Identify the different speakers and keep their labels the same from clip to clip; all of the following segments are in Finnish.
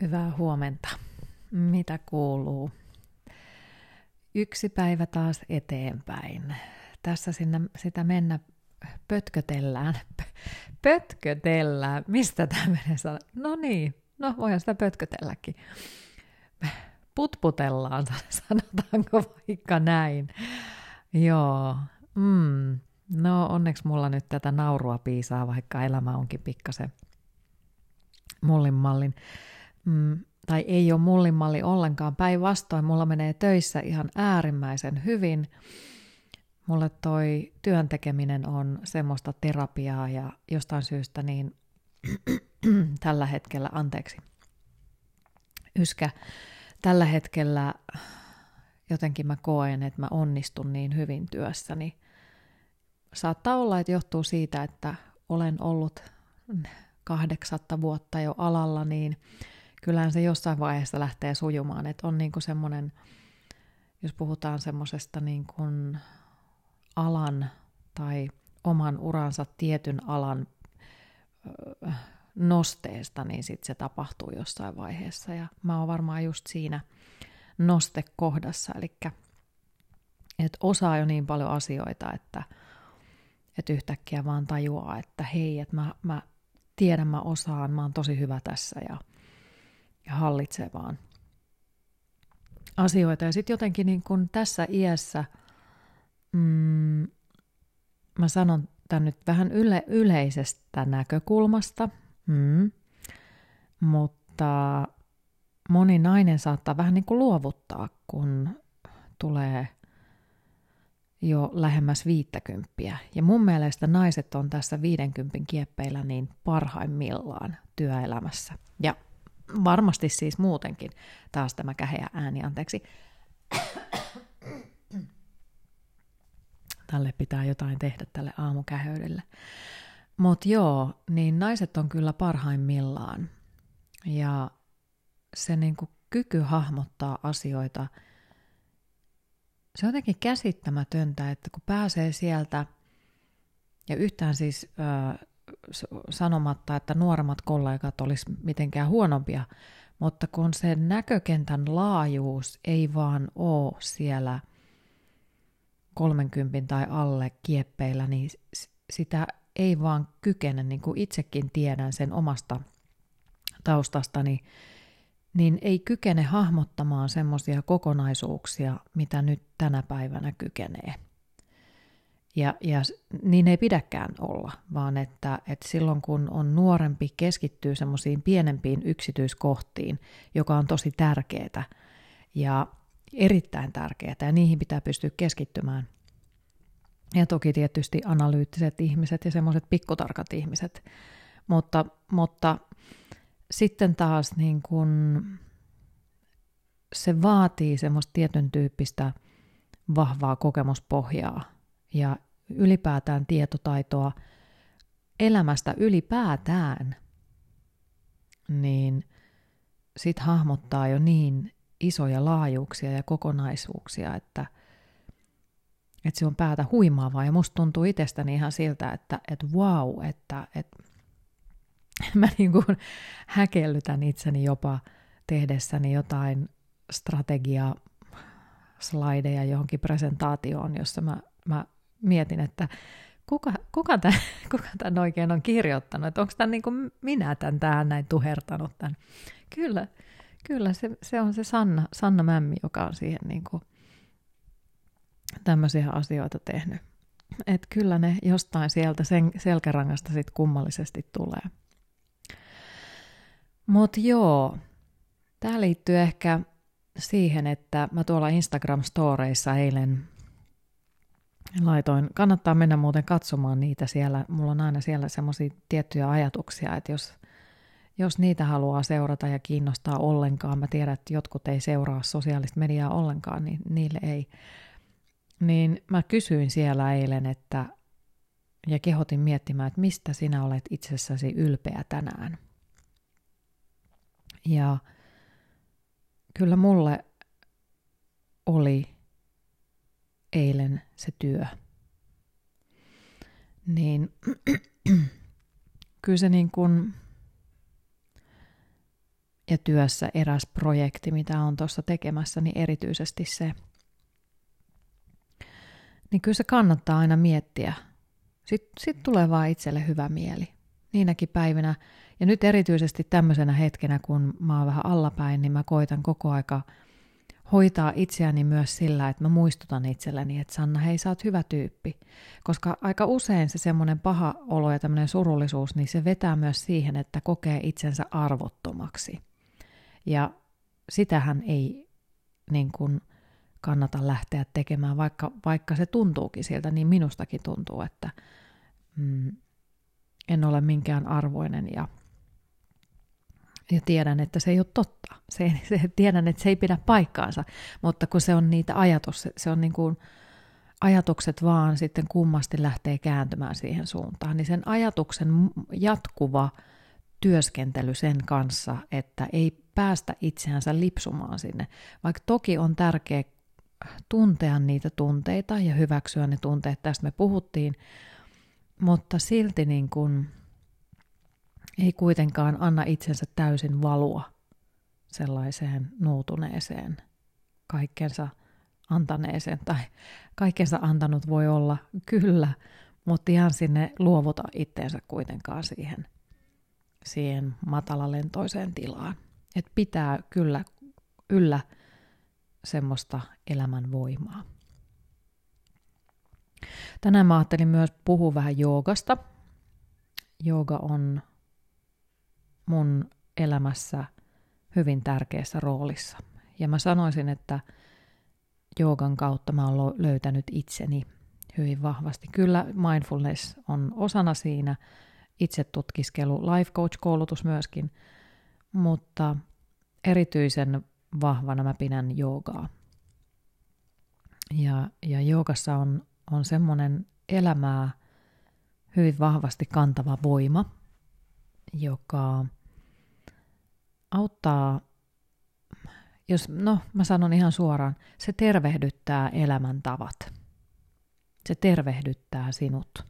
Speaker 1: Hyvää huomenta. Mitä kuuluu? Yksi päivä taas eteenpäin. Tässä sinne sitä mennä pötkötellään. Pötkötellään. Mistä tämä menee sana? No niin, no voihan sitä pötkötelläkin. Putputellaan, sanotaanko vaikka näin. Joo. Mm. No onneksi mulla nyt tätä naurua piisaa, vaikka elämä onkin pikkasen mullin mallin mm, tai ei ole mullimalli ollenkaan. Päinvastoin mulla menee töissä ihan äärimmäisen hyvin. Mulle toi työn tekeminen on semmoista terapiaa ja jostain syystä niin tällä hetkellä, anteeksi, yskä, tällä hetkellä jotenkin mä koen, että mä onnistun niin hyvin työssäni. Saattaa olla, että johtuu siitä, että olen ollut kahdeksatta vuotta jo alalla, niin kyllähän se jossain vaiheessa lähtee sujumaan, että on niin kuin semmoinen, jos puhutaan semmoisesta niin kuin alan tai oman uransa tietyn alan nosteesta, niin sitten se tapahtuu jossain vaiheessa. Ja mä oon varmaan just siinä nostekohdassa, eli että osaa jo niin paljon asioita, että, että yhtäkkiä vaan tajuaa, että hei, että mä, mä tiedän, mä osaan, mä oon tosi hyvä tässä. Ja, ja hallitsee vaan asioita. Ja sitten jotenkin niin kun tässä iässä, mm, mä sanon tämän nyt vähän yle, yleisestä näkökulmasta, mm, mutta moni nainen saattaa vähän niin kuin luovuttaa, kun tulee jo lähemmäs viittäkymppiä. Ja mun mielestä naiset on tässä viidenkympin kieppeillä niin parhaimmillaan työelämässä. Ja varmasti siis muutenkin. Taas tämä käheä ääni, anteeksi. Tälle pitää jotain tehdä tälle aamukäheydelle. Mutta joo, niin naiset on kyllä parhaimmillaan. Ja se niinku kyky hahmottaa asioita – se on jotenkin käsittämätöntä, että kun pääsee sieltä, ja yhtään siis äh, sanomatta, että nuoremmat kollegat olisi mitenkään huonompia, mutta kun se näkökentän laajuus ei vaan ole siellä 30 tai alle kieppeillä, niin sitä ei vaan kykene, niin kuin itsekin tiedän sen omasta taustastani, niin ei kykene hahmottamaan semmoisia kokonaisuuksia, mitä nyt tänä päivänä kykenee. Ja, ja niin ei pidäkään olla, vaan että, että silloin kun on nuorempi, keskittyy semmoisiin pienempiin yksityiskohtiin, joka on tosi tärkeää ja erittäin tärkeää, ja niihin pitää pystyä keskittymään. Ja toki tietysti analyyttiset ihmiset ja semmoiset pikkutarkat ihmiset, mutta, mutta sitten taas niin kun se vaatii semmoista tietyn tyyppistä vahvaa kokemuspohjaa ja ylipäätään tietotaitoa elämästä ylipäätään, niin sit hahmottaa jo niin isoja laajuuksia ja kokonaisuuksia, että, että se on päätä huimaavaa. Ja musta tuntuu itsestäni ihan siltä, että, että wow, että, että mä niin kuin häkellytän itseni jopa tehdessäni jotain strategia slaideja johonkin presentaatioon, jossa mä, mä mietin, että kuka, kuka, tämän, kuka tämän oikein on kirjoittanut, että onko tämän niin kuin minä tämän tähän näin tuhertanut tämän. Kyllä, kyllä se, se on se Sanna, Sanna Mämmi, joka on siihen niin kuin tämmöisiä asioita tehnyt. Että kyllä ne jostain sieltä sen, selkärangasta sitten kummallisesti tulee. Mutta joo, tämä liittyy ehkä siihen, että mä tuolla Instagram-storeissa eilen laitoin, kannattaa mennä muuten katsomaan niitä siellä, mulla on aina siellä semmoisia tiettyjä ajatuksia, että jos, jos niitä haluaa seurata ja kiinnostaa ollenkaan, mä tiedän, että jotkut ei seuraa sosiaalista mediaa ollenkaan, niin niille ei, niin mä kysyin siellä eilen, että ja kehotin miettimään, että mistä sinä olet itsessäsi ylpeä tänään. Ja kyllä mulle oli eilen se työ. Niin kyllä se niin kuin ja työssä eräs projekti, mitä on tuossa tekemässä, niin erityisesti se. Niin kyllä se kannattaa aina miettiä. Sitten sit tulee vaan itselle hyvä mieli. Niinäkin päivinä, ja nyt erityisesti tämmöisenä hetkenä, kun mä oon vähän allapäin, niin mä koitan koko aika – hoitaa itseäni myös sillä, että mä muistutan itselleni, että Sanna, hei sä oot hyvä tyyppi. Koska aika usein se semmoinen paha olo ja tämmöinen surullisuus, niin se vetää myös siihen, että kokee itsensä arvottomaksi. Ja sitähän ei niin kuin kannata lähteä tekemään, vaikka, vaikka se tuntuukin siltä, niin minustakin tuntuu, että mm, en ole minkään arvoinen ja ja tiedän, että se ei ole totta. Se, se, tiedän, että se ei pidä paikkaansa, mutta kun se on niitä ajatus, se, on niin kuin, ajatukset vaan sitten kummasti lähtee kääntymään siihen suuntaan, niin sen ajatuksen jatkuva työskentely sen kanssa, että ei päästä itseänsä lipsumaan sinne. Vaikka toki on tärkeä tuntea niitä tunteita ja hyväksyä ne tunteet, tästä me puhuttiin, mutta silti niin kuin ei kuitenkaan anna itsensä täysin valua sellaiseen nuutuneeseen, kaikkensa antaneeseen, tai kaikkensa antanut voi olla kyllä, mutta ihan sinne luovuta itteensä kuitenkaan siihen, siihen matalalentoiseen tilaan. Et pitää kyllä yllä semmoista elämän voimaa. Tänään mä ajattelin myös puhua vähän joogasta. Jooga on mun elämässä hyvin tärkeässä roolissa. Ja mä sanoisin, että joogan kautta mä oon löytänyt itseni hyvin vahvasti. Kyllä mindfulness on osana siinä, itse tutkiskelu, life coach-koulutus myöskin, mutta erityisen vahvana mä pidän joogaa. Ja, ja joogassa on, on semmoinen elämää hyvin vahvasti kantava voima, joka auttaa, jos, no mä sanon ihan suoraan, se tervehdyttää elämäntavat. Se tervehdyttää sinut.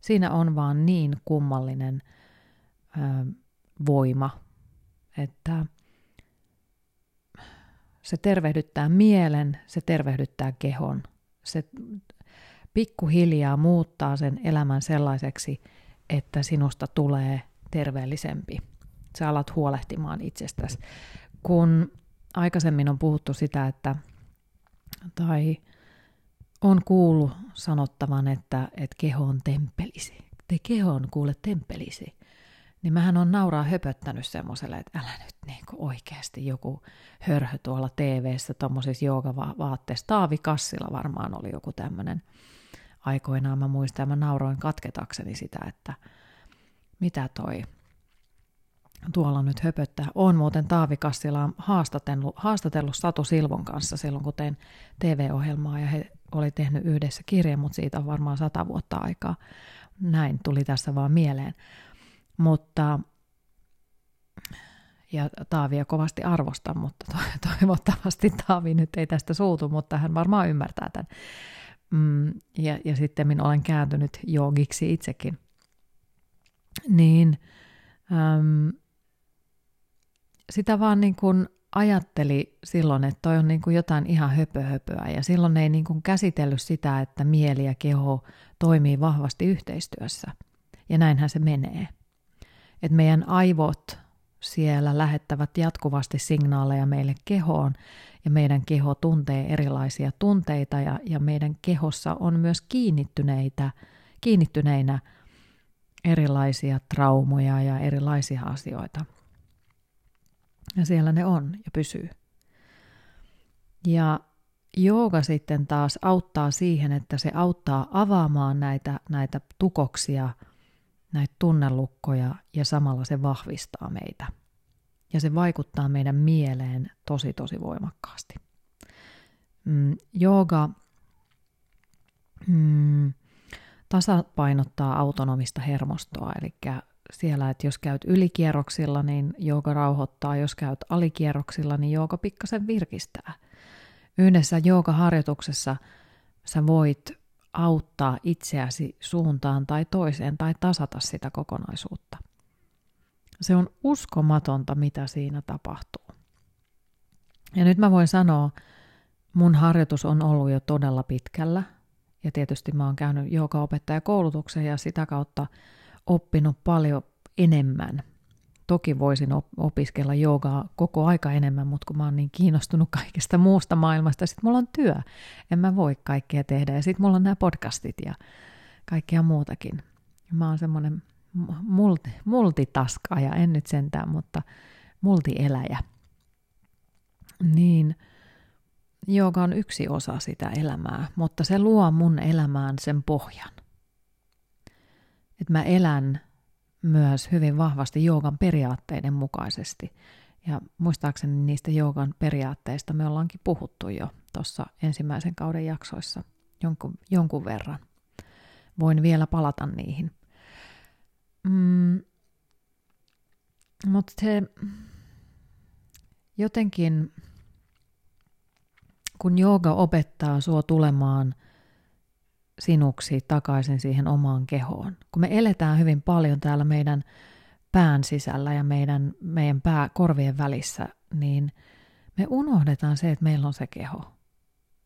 Speaker 1: Siinä on vaan niin kummallinen ö, voima, että se tervehdyttää mielen, se tervehdyttää kehon. Se pikkuhiljaa muuttaa sen elämän sellaiseksi, että sinusta tulee terveellisempi sä alat huolehtimaan itsestäsi. Kun aikaisemmin on puhuttu sitä, että tai on kuullut sanottavan, että, että keho on temppelisi. Te keho on kuule temppelisi. Niin mähän on nauraa höpöttänyt semmoiselle, että älä nyt niin oikeasti joku hörhö tuolla TV-ssä tuommoisissa joogavaatteissa. Taavi Kassila varmaan oli joku tämmöinen. Aikoinaan mä muistan, mä nauroin katketakseni sitä, että mitä toi tuolla nyt höpöttää. On muuten Taavi Kassila haastatellut, haastatellut Satu Silvon kanssa silloin, kun tein TV-ohjelmaa ja he oli tehnyt yhdessä kirjan, mutta siitä on varmaan sata vuotta aikaa. Näin tuli tässä vaan mieleen. Mutta ja Taavia kovasti arvostan, mutta toivottavasti Taavi nyt ei tästä suutu, mutta hän varmaan ymmärtää tämän. Mm, ja, ja sitten minä olen kääntynyt joogiksi itsekin. Niin sitä vaan niin kuin ajatteli silloin, että toi on niin kuin jotain ihan höpöhöpöä ja silloin ei niin kuin käsitellyt sitä, että mieli ja keho toimii vahvasti yhteistyössä. Ja näinhän se menee. Että meidän aivot siellä lähettävät jatkuvasti signaaleja meille kehoon ja meidän keho tuntee erilaisia tunteita ja, ja meidän kehossa on myös kiinnittyneitä, kiinnittyneinä erilaisia traumoja ja erilaisia asioita – ja siellä ne on ja pysyy. Ja jooga sitten taas auttaa siihen, että se auttaa avaamaan näitä, näitä tukoksia, näitä tunnelukkoja ja samalla se vahvistaa meitä. Ja se vaikuttaa meidän mieleen tosi tosi voimakkaasti. Mm, jooga mm, tasapainottaa autonomista hermostoa, eli siellä, että jos käyt ylikierroksilla, niin jooga rauhoittaa, jos käyt alikierroksilla, niin jooga pikkasen virkistää. Yhdessä joogaharjoituksessa sä voit auttaa itseäsi suuntaan tai toiseen tai tasata sitä kokonaisuutta. Se on uskomatonta, mitä siinä tapahtuu. Ja nyt mä voin sanoa, mun harjoitus on ollut jo todella pitkällä. Ja tietysti mä oon käynyt opettajakoulutuksen ja sitä kautta oppinut paljon enemmän. Toki voisin opiskella joogaa koko aika enemmän, mutta kun mä oon niin kiinnostunut kaikesta muusta maailmasta, sit mulla on työ. En mä voi kaikkea tehdä. Ja sit mulla on nämä podcastit ja kaikkea muutakin. Mä oon semmoinen multi, multitaskaaja, en nyt sentään, mutta multieläjä. Niin joka on yksi osa sitä elämää, mutta se luo mun elämään sen pohjan. Että mä elän myös hyvin vahvasti joogan periaatteiden mukaisesti. Ja muistaakseni niistä joogan periaatteista me ollaankin puhuttu jo tuossa ensimmäisen kauden jaksoissa jonkun, jonkun verran. Voin vielä palata niihin. Mm, mutta se jotenkin, kun jooga opettaa sua tulemaan sinuksi takaisin siihen omaan kehoon, kun me eletään hyvin paljon täällä meidän pään sisällä ja meidän, meidän pää korvien välissä, niin me unohdetaan se, että meillä on se keho.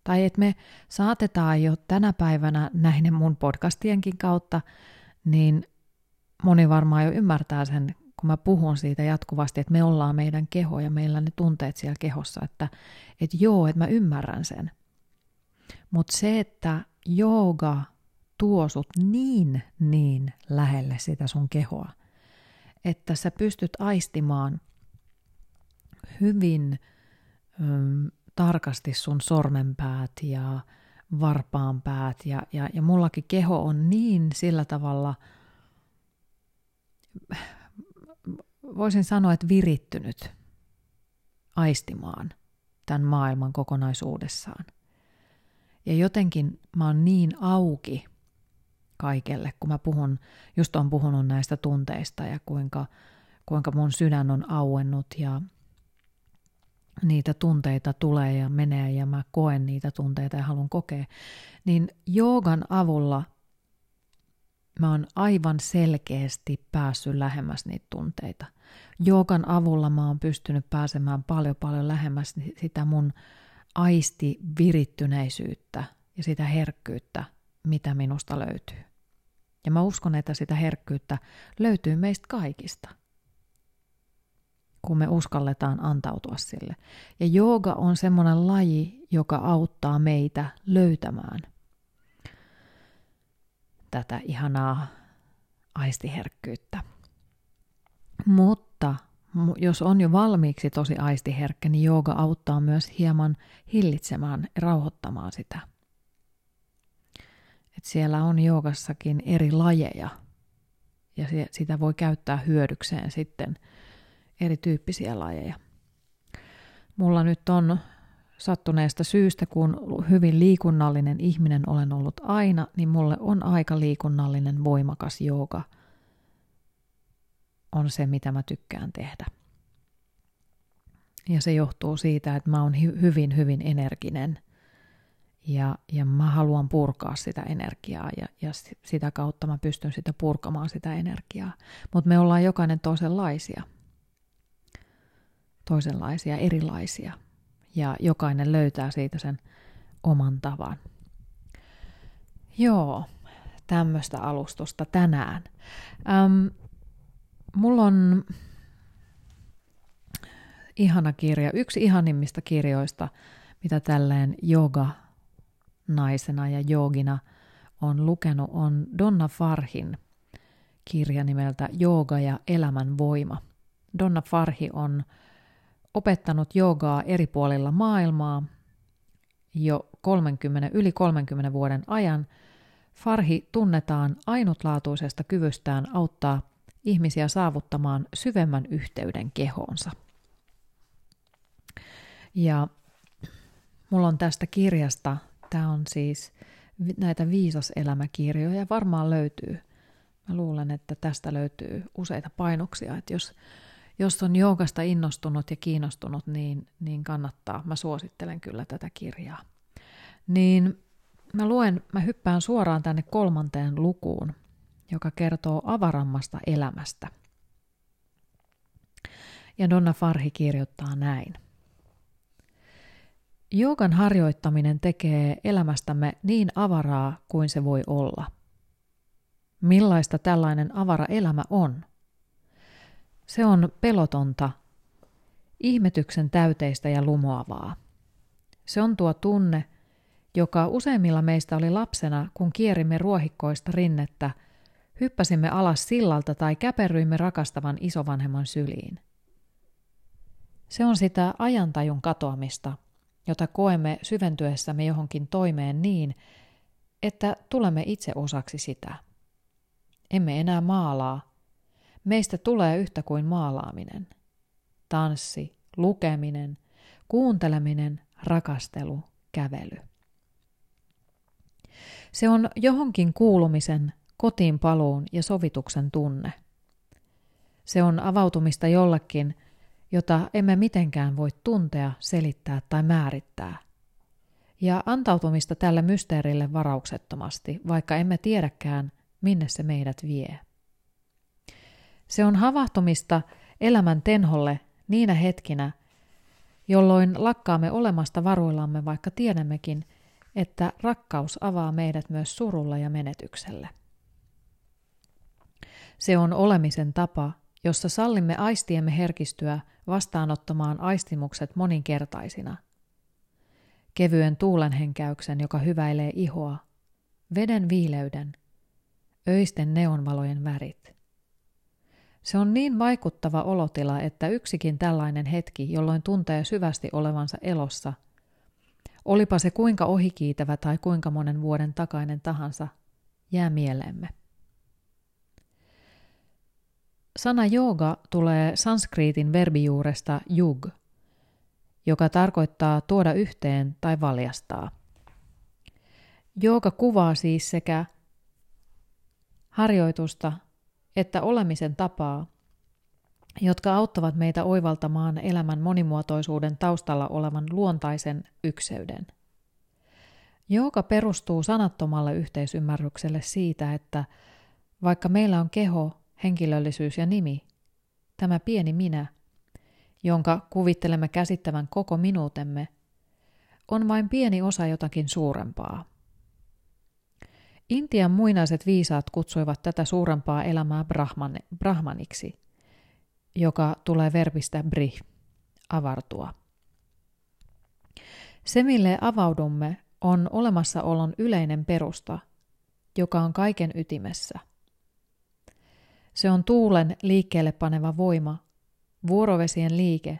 Speaker 1: Tai että me saatetaan jo tänä päivänä näiden mun podcastienkin kautta, niin moni varmaan jo ymmärtää sen, kun mä puhun siitä jatkuvasti, että me ollaan meidän keho ja meillä ne tunteet siellä kehossa, että, että joo, että mä ymmärrän sen. Mutta se, että jooga tuo sut niin, niin lähelle sitä sun kehoa, että sä pystyt aistimaan hyvin mm, tarkasti sun sormenpäät ja varpaanpäät ja, ja, ja mullakin keho on niin sillä tavalla – voisin sanoa, että virittynyt aistimaan tämän maailman kokonaisuudessaan. Ja jotenkin mä oon niin auki kaikelle, kun mä puhun, just on puhunut näistä tunteista ja kuinka, kuinka mun sydän on auennut ja niitä tunteita tulee ja menee ja mä koen niitä tunteita ja haluan kokea, niin joogan avulla – mä oon aivan selkeästi päässyt lähemmäs niitä tunteita. Joogan avulla mä oon pystynyt pääsemään paljon paljon lähemmäs sitä mun aisti virittyneisyyttä ja sitä herkkyyttä, mitä minusta löytyy. Ja mä uskon, että sitä herkkyyttä löytyy meistä kaikista, kun me uskalletaan antautua sille. Ja jooga on semmoinen laji, joka auttaa meitä löytämään – tätä ihanaa aistiherkkyyttä. Mutta jos on jo valmiiksi tosi aistiherkkä, niin jooga auttaa myös hieman hillitsemään ja rauhoittamaan sitä. Et siellä on joogassakin eri lajeja ja sitä voi käyttää hyödykseen sitten erityyppisiä lajeja. Mulla nyt on sattuneesta syystä, kun hyvin liikunnallinen ihminen olen ollut aina, niin mulle on aika liikunnallinen, voimakas jooga on se, mitä mä tykkään tehdä. Ja se johtuu siitä, että mä oon hy- hyvin, hyvin energinen ja, ja mä haluan purkaa sitä energiaa ja, ja sitä kautta mä pystyn sitä purkamaan sitä energiaa. Mutta me ollaan jokainen toisenlaisia. Toisenlaisia, erilaisia – ja jokainen löytää siitä sen oman tavan. Joo, tämmöistä alustusta tänään. Ähm, mulla on ihana kirja, yksi ihanimmista kirjoista, mitä tälleen yoga naisena ja jogina on lukenut, on Donna Farhin kirja nimeltä Jooga ja elämän voima. Donna Farhi on opettanut joogaa eri puolilla maailmaa jo 30, yli 30 vuoden ajan. Farhi tunnetaan ainutlaatuisesta kyvystään auttaa ihmisiä saavuttamaan syvemmän yhteyden kehoonsa. Ja mulla on tästä kirjasta, tämä on siis näitä viisaselämäkirjoja, varmaan löytyy. Mä luulen, että tästä löytyy useita painoksia, että jos jos on joogasta innostunut ja kiinnostunut, niin, niin kannattaa. Mä suosittelen kyllä tätä kirjaa. Niin mä luen, mä hyppään suoraan tänne kolmanteen lukuun, joka kertoo avarammasta elämästä. Ja Donna Farhi kirjoittaa näin. Joogan harjoittaminen tekee elämästämme niin avaraa kuin se voi olla. Millaista tällainen avara elämä on? Se on pelotonta, ihmetyksen täyteistä ja lumoavaa. Se on tuo tunne, joka useimmilla meistä oli lapsena, kun kierimme ruohikkoista rinnettä, hyppäsimme alas sillalta tai käperryimme rakastavan isovanhemman syliin. Se on sitä ajantajun katoamista, jota koemme syventyessämme johonkin toimeen niin, että tulemme itse osaksi sitä. Emme enää maalaa. Meistä tulee yhtä kuin maalaaminen. Tanssi, lukeminen, kuunteleminen, rakastelu, kävely. Se on johonkin kuulumisen, kotiin paluun ja sovituksen tunne. Se on avautumista jollekin, jota emme mitenkään voi tuntea, selittää tai määrittää. Ja antautumista tälle mysteerille varauksettomasti, vaikka emme tiedäkään, minne se meidät vie. Se on havahtumista elämän tenholle niinä hetkinä, jolloin lakkaamme olemasta varuillamme, vaikka tiedämmekin, että rakkaus avaa meidät myös surulla ja menetykselle. Se on olemisen tapa, jossa sallimme aistiemme herkistyä vastaanottamaan aistimukset moninkertaisina. Kevyen tuulenhenkäyksen, joka hyväilee ihoa, veden viileyden, öisten neonvalojen värit. Se on niin vaikuttava olotila, että yksikin tällainen hetki, jolloin tuntee syvästi olevansa elossa, olipa se kuinka ohikiitävä tai kuinka monen vuoden takainen tahansa, jää mieleemme. Sana jooga tulee sanskriitin verbijuuresta yug, joka tarkoittaa tuoda yhteen tai valjastaa. Jooga kuvaa siis sekä harjoitusta että olemisen tapaa, jotka auttavat meitä oivaltamaan elämän monimuotoisuuden taustalla olevan luontaisen ykseyden. Jooga perustuu sanattomalle yhteisymmärrykselle siitä, että vaikka meillä on keho, henkilöllisyys ja nimi, tämä pieni minä, jonka kuvittelemme käsittävän koko minuutemme, on vain pieni osa jotakin suurempaa. Intian muinaiset viisaat kutsuivat tätä suurempaa elämää brahman, brahmaniksi, joka tulee verbistä brih, avartua. Se, mille avaudumme, on olemassaolon yleinen perusta, joka on kaiken ytimessä – se on tuulen liikkeelle paneva voima, vuorovesien liike,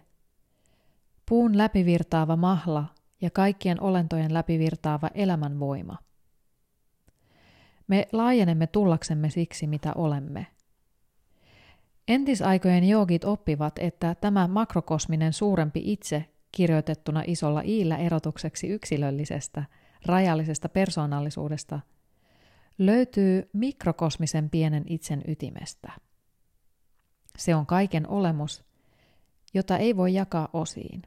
Speaker 1: puun läpivirtaava mahla ja kaikkien olentojen läpivirtaava elämän voima. Me laajenemme tullaksemme siksi, mitä olemme. Entisaikojen joogit oppivat, että tämä makrokosminen suurempi itse kirjoitettuna isolla iillä erotukseksi yksilöllisestä, rajallisesta persoonallisuudesta – löytyy mikrokosmisen pienen itsen ytimestä. Se on kaiken olemus, jota ei voi jakaa osiin.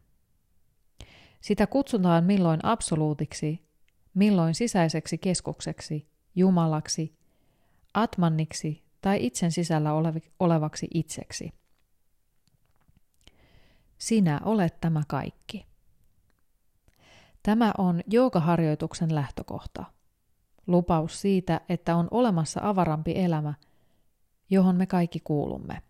Speaker 1: Sitä kutsutaan milloin absoluutiksi, milloin sisäiseksi keskukseksi, Jumalaksi, Atmanniksi tai itsen sisällä olevaksi itseksi. Sinä olet tämä kaikki. Tämä on joogaharjoituksen lähtökohta – lupaus siitä, että on olemassa avarampi elämä, johon me kaikki kuulumme.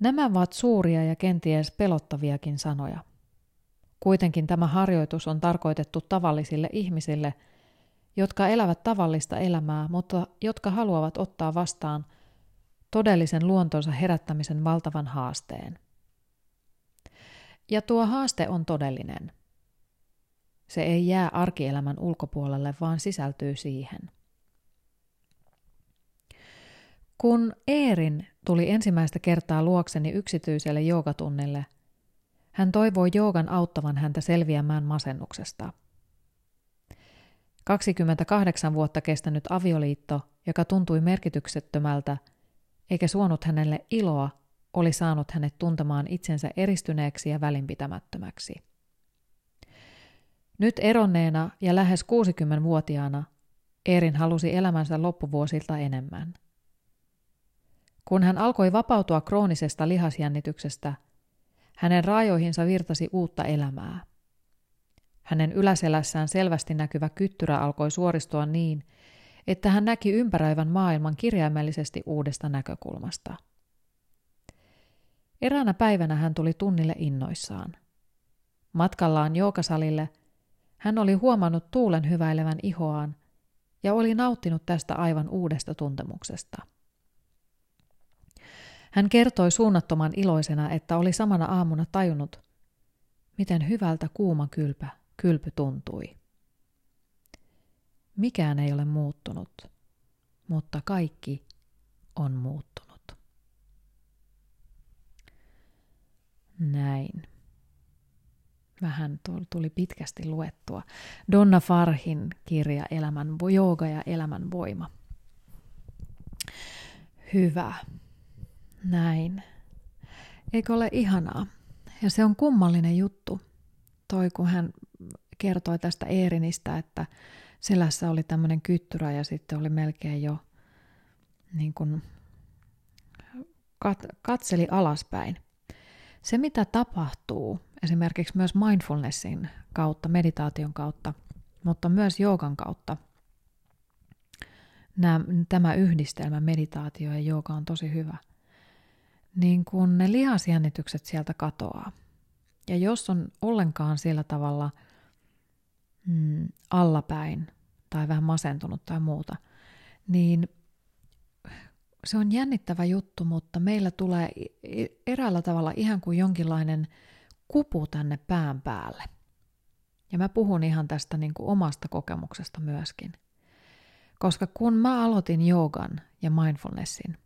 Speaker 1: Nämä ovat suuria ja kenties pelottaviakin sanoja. Kuitenkin tämä harjoitus on tarkoitettu tavallisille ihmisille, jotka elävät tavallista elämää, mutta jotka haluavat ottaa vastaan todellisen luontonsa herättämisen valtavan haasteen. Ja tuo haaste on todellinen – se ei jää arkielämän ulkopuolelle, vaan sisältyy siihen. Kun Eerin tuli ensimmäistä kertaa luokseni yksityiselle joogatunnille, hän toivoi joogan auttavan häntä selviämään masennuksesta. 28 vuotta kestänyt avioliitto, joka tuntui merkityksettömältä eikä suonut hänelle iloa, oli saanut hänet tuntemaan itsensä eristyneeksi ja välinpitämättömäksi. Nyt eronneena ja lähes 60-vuotiaana Eerin halusi elämänsä loppuvuosilta enemmän. Kun hän alkoi vapautua kroonisesta lihasjännityksestä, hänen raajoihinsa virtasi uutta elämää. Hänen yläselässään selvästi näkyvä kyttyrä alkoi suoristua niin, että hän näki ympäröivän maailman kirjaimellisesti uudesta näkökulmasta. Eräänä päivänä hän tuli tunnille innoissaan. Matkallaan jookasalille hän oli huomannut tuulen hyväilevän ihoaan ja oli nauttinut tästä aivan uudesta tuntemuksesta. Hän kertoi suunnattoman iloisena, että oli samana aamuna tajunnut, miten hyvältä kuuma kylpä, kylpy tuntui. Mikään ei ole muuttunut, mutta kaikki on muuttunut. Näin. Vähän tuli pitkästi luettua. Donna Farhin kirja Elämän, Jooga ja elämän voima. Hyvä. Näin. Eikö ole ihanaa? Ja se on kummallinen juttu, toi kun hän kertoi tästä Eerinistä, että selässä oli tämmöinen kyttyrä ja sitten oli melkein jo niin kuin kat, katseli alaspäin. Se, mitä tapahtuu esimerkiksi myös mindfulnessin kautta, meditaation kautta, mutta myös joogan kautta, nämä, tämä yhdistelmä, meditaatio ja jooga on tosi hyvä, niin kun ne lihasjännitykset sieltä katoaa. Ja jos on ollenkaan sillä tavalla – mm, allapäin tai vähän masentunut tai muuta, niin se on jännittävä juttu, mutta meillä tulee eräällä tavalla ihan kuin jonkinlainen kupu tänne pään päälle. Ja mä puhun ihan tästä niin kuin omasta kokemuksesta myöskin. Koska kun mä aloitin joogan ja mindfulnessin,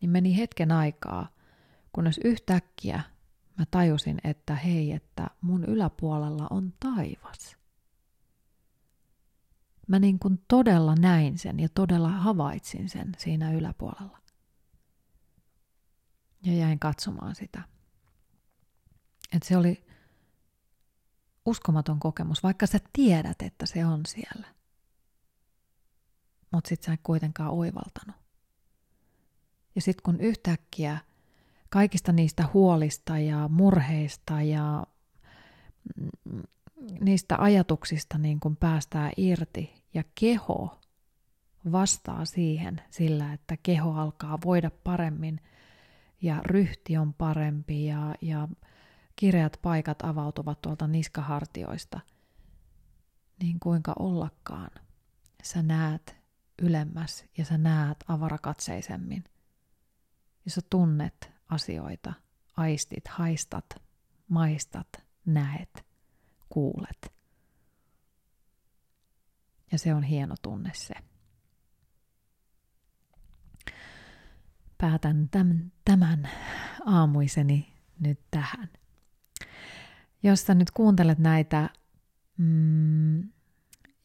Speaker 1: niin meni hetken aikaa, kunnes yhtäkkiä mä tajusin, että hei, että mun yläpuolella on taivas mä niin kuin todella näin sen ja todella havaitsin sen siinä yläpuolella. Ja jäin katsomaan sitä. Et se oli uskomaton kokemus, vaikka sä tiedät, että se on siellä. Mutta sit sä et kuitenkaan oivaltanut. Ja sitten kun yhtäkkiä kaikista niistä huolista ja murheista ja mm, niistä ajatuksista niin kun päästään irti ja keho vastaa siihen sillä, että keho alkaa voida paremmin ja ryhti on parempi ja, ja kireät paikat avautuvat tuolta niskahartioista, niin kuinka ollakaan sä näet ylemmäs ja sä näet avarakatseisemmin. Ja sä tunnet asioita, aistit, haistat, maistat, näet, kuulet. Ja se on hieno tunne se. Päätän tämän, tämän aamuiseni nyt tähän. Jos sä nyt kuuntelet näitä mm,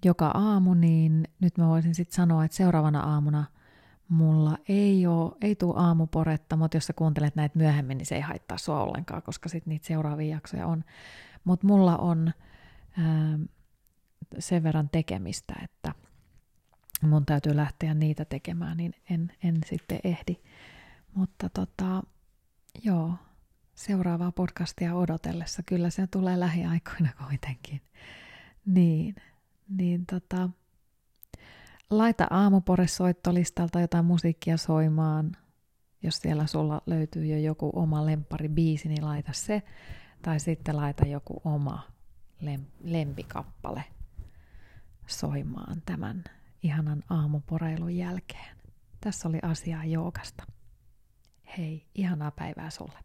Speaker 1: joka aamu, niin nyt mä voisin sitten sanoa, että seuraavana aamuna mulla ei, ole, ei tule aamuporetta, mutta jos sä kuuntelet näitä myöhemmin, niin se ei haittaa sua ollenkaan, koska sitten niitä seuraavia jaksoja on. Mutta mulla on ää, sen verran tekemistä, että mun täytyy lähteä niitä tekemään, niin en, en sitten ehdi. Mutta tota, joo, seuraavaa podcastia odotellessa, kyllä se tulee lähiaikoina kuitenkin. Niin, niin tota, laita aamuporesoittolistalta jotain musiikkia soimaan. Jos siellä sulla löytyy jo joku oma lempari biisi, niin laita se. Tai sitten laita joku oma lempikappale soimaan tämän ihanan aamuporeilun jälkeen. Tässä oli asiaa joogasta. Hei, ihanaa päivää sulle.